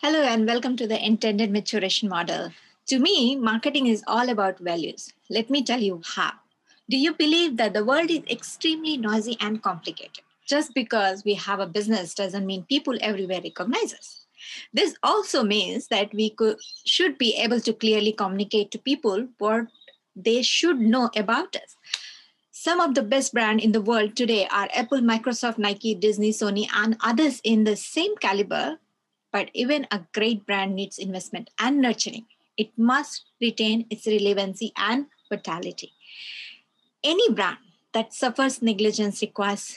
Hello, and welcome to the intended maturation model. To me, marketing is all about values. Let me tell you how. Do you believe that the world is extremely noisy and complicated? Just because we have a business doesn't mean people everywhere recognize us. This also means that we could, should be able to clearly communicate to people what they should know about us. Some of the best brands in the world today are Apple, Microsoft, Nike, Disney, Sony, and others in the same caliber. But even a great brand needs investment and nurturing. It must retain its relevancy and vitality. Any brand that suffers negligence requires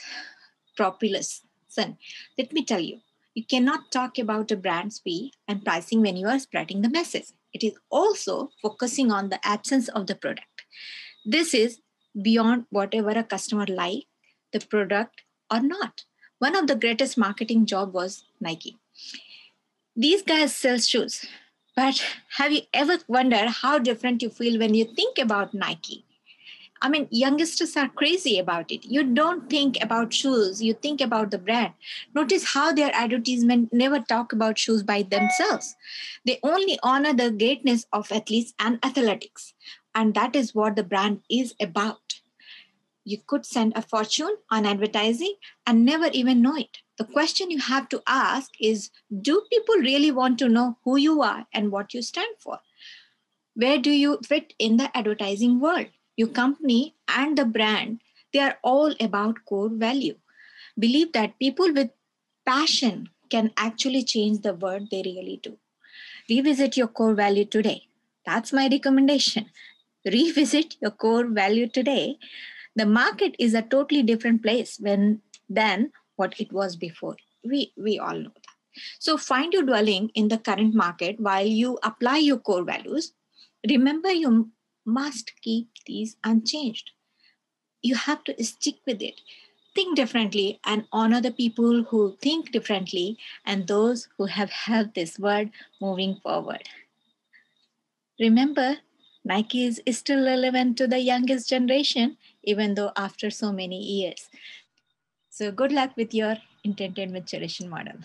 propulsion. Let me tell you, you cannot talk about a brand's speed and pricing when you are spreading the message. It is also focusing on the absence of the product. This is beyond whatever a customer like the product or not. One of the greatest marketing job was Nike. These guys sell shoes, but have you ever wondered how different you feel when you think about Nike? I mean, youngsters are crazy about it. You don't think about shoes, you think about the brand. Notice how their advertisement never talk about shoes by themselves. They only honor the greatness of athletes and athletics. And that is what the brand is about. You could send a fortune on advertising and never even know it. The question you have to ask is Do people really want to know who you are and what you stand for? Where do you fit in the advertising world? your company and the brand they are all about core value. Believe that people with passion can actually change the world they really do. Revisit your core value today. That's my recommendation. Revisit your core value today. The market is a totally different place when than what it was before we we all know that so find your dwelling in the current market while you apply your core values remember you must keep these unchanged. You have to stick with it. Think differently and honor the people who think differently and those who have helped this world moving forward. Remember, Nike is still relevant to the youngest generation, even though after so many years. So, good luck with your intended maturation model.